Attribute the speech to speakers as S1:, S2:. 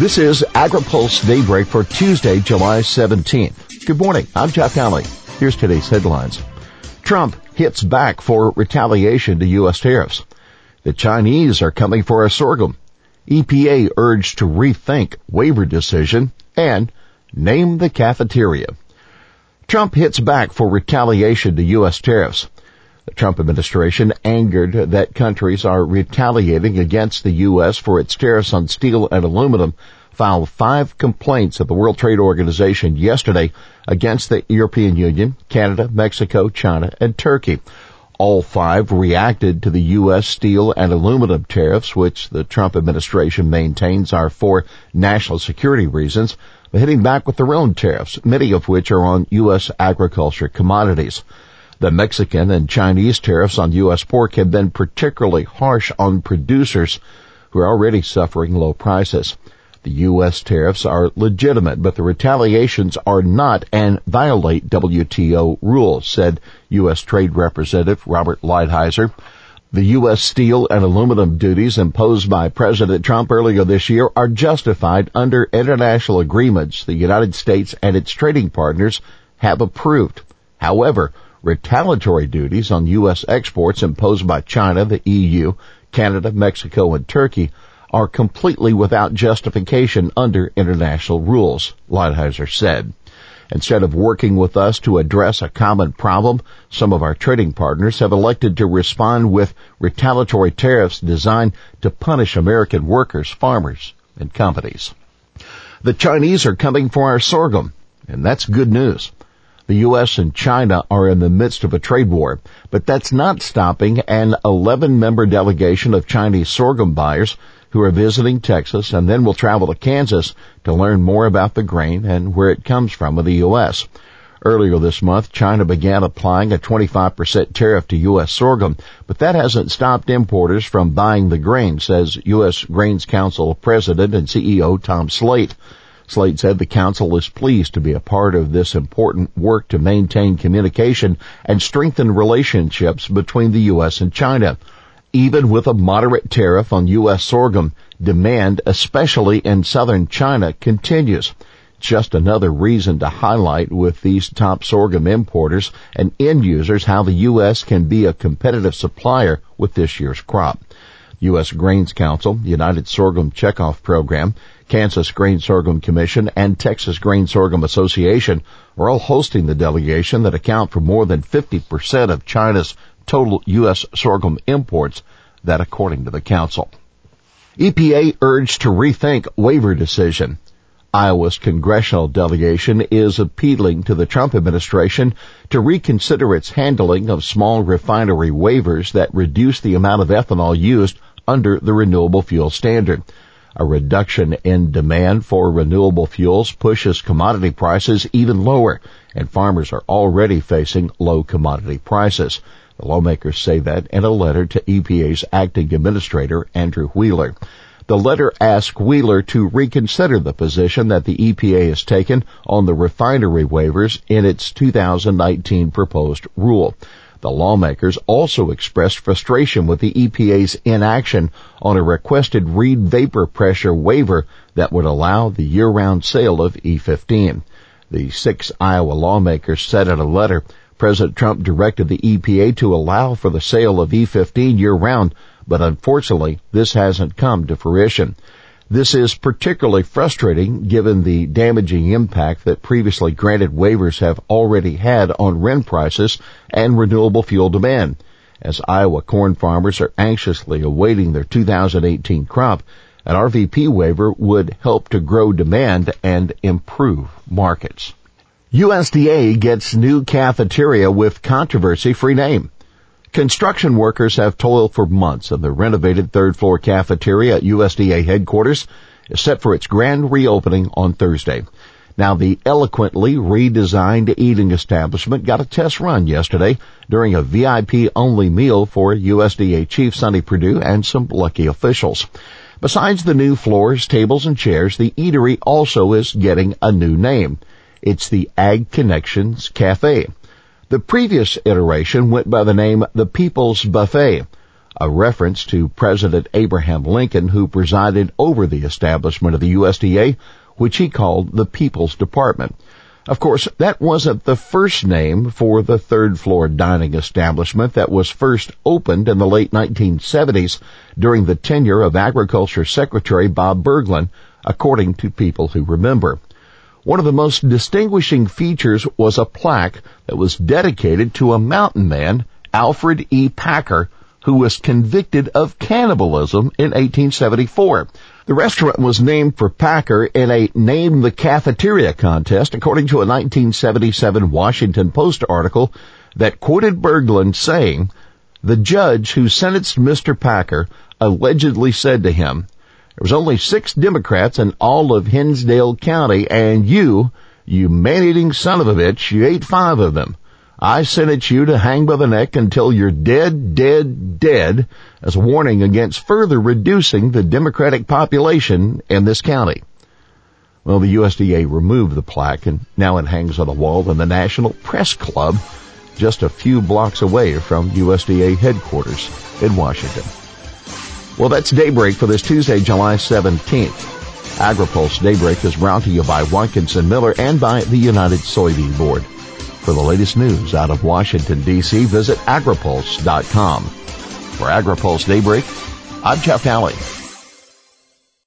S1: This is AgriPulse Daybreak for Tuesday, July 17th. Good morning. I'm Jeff Nalley. Here's today's headlines. Trump hits back for retaliation to U.S. tariffs. The Chinese are coming for our sorghum. EPA urged to rethink waiver decision and name the cafeteria. Trump hits back for retaliation to U.S. tariffs. The Trump administration angered that countries are retaliating against the U.S. for its tariffs on steel and aluminum filed five complaints at the World Trade Organization yesterday against the European Union, Canada, Mexico, China, and Turkey. All five reacted to the U.S. steel and aluminum tariffs, which the Trump administration maintains are for national security reasons, but hitting back with their own tariffs, many of which are on U.S. agriculture commodities. The Mexican and Chinese tariffs on U.S. pork have been particularly harsh on producers who are already suffering low prices. The U.S. tariffs are legitimate, but the retaliations are not and violate WTO rules, said U.S. Trade Representative Robert Lighthizer. The U.S. steel and aluminum duties imposed by President Trump earlier this year are justified under international agreements the United States and its trading partners have approved. However, retaliatory duties on U.S. exports imposed by China, the EU, Canada, Mexico, and Turkey are completely without justification under international rules, Lighthizer said. Instead of working with us to address a common problem, some of our trading partners have elected to respond with retaliatory tariffs designed to punish American workers, farmers, and companies. The Chinese are coming for our sorghum, and that's good news. The U.S. and China are in the midst of a trade war, but that's not stopping an 11 member delegation of Chinese sorghum buyers who are visiting Texas and then will travel to Kansas to learn more about the grain and where it comes from in the U.S. Earlier this month, China began applying a 25% tariff to U.S. sorghum, but that hasn't stopped importers from buying the grain, says U.S. Grains Council President and CEO Tom Sleight. Sleight said the council is pleased to be a part of this important work to maintain communication and strengthen relationships between the U.S. and China. Even with a moderate tariff on U.S. sorghum, demand, especially in southern China, continues. Just another reason to highlight with these top sorghum importers and end users how the U.S. can be a competitive supplier with this year's crop. U.S. Grains Council, United Sorghum Checkoff Program, Kansas Grain Sorghum Commission, and Texas Grain Sorghum Association are all hosting the delegation that account for more than 50% of China's total U.S. sorghum imports, that according to the council. EPA urged to rethink waiver decision. Iowa's congressional delegation is appealing to the Trump administration to reconsider its handling of small refinery waivers that reduce the amount of ethanol used under the renewable fuel standard. A reduction in demand for renewable fuels pushes commodity prices even lower, and farmers are already facing low commodity prices. The lawmakers say that in a letter to EPA's acting administrator, Andrew Wheeler. The letter asks Wheeler to reconsider the position that the EPA has taken on the refinery waivers in its 2019 proposed rule. The lawmakers also expressed frustration with the EPA's inaction on a requested Reid vapor pressure waiver that would allow the year-round sale of E15. The six Iowa lawmakers said in a letter, President Trump directed the EPA to allow for the sale of E15 year-round, but unfortunately this hasn't come to fruition. This is particularly frustrating given the damaging impact that previously granted waivers have already had on RIN prices and renewable fuel demand. As Iowa corn farmers are anxiously awaiting their 2018 crop, an RVP waiver would help to grow demand and improve markets. USDA gets new cafeteria with controversy-free name. Construction workers have toiled for months and the renovated third floor cafeteria at USDA headquarters is set for its grand reopening on Thursday. Now the eloquently redesigned eating establishment got a test run yesterday during a VIP only meal for USDA Chief Sonny Perdue and some lucky officials. Besides the new floors, tables, and chairs, the eatery also is getting a new name. It's the Ag Connections Cafe. The previous iteration went by the name The People's Buffet. a reference to President Abraham Lincoln who presided over the establishment of the USDA, which he called the People's Department. Of course, that wasn't the first name for the third floor dining establishment that was first opened in the late 1970s during the tenure of Agriculture Secretary Bob Bergland, according to people who remember. One of the most distinguishing features was a plaque that was dedicated to a mountain man, Alfred E. Packer, who was convicted of cannibalism in 1874. The restaurant was named for Packer in a Name the Cafeteria contest, according to a 1977 Washington Post article that quoted Bergland saying, the judge who sentenced Mr. Packer allegedly said to him, there was only six Democrats in all of Hinsdale County, and you, you man-eating son of a bitch, you ate five of them. I sentence you to hang by the neck until you're dead, dead, dead as a warning against further reducing the Democratic population in this county. Well, the USDA removed the plaque and now it hangs on a wall in the National Press Club just a few blocks away from USDA headquarters in Washington. Well, that's Daybreak for this Tuesday, July 17th. AgriPulse Daybreak is brought to you by Watkinson Miller and by the United Soybean Board. For the latest news out of Washington, D.C., visit agripulse.com. For AgriPulse Daybreak, I'm Jeff Nalley.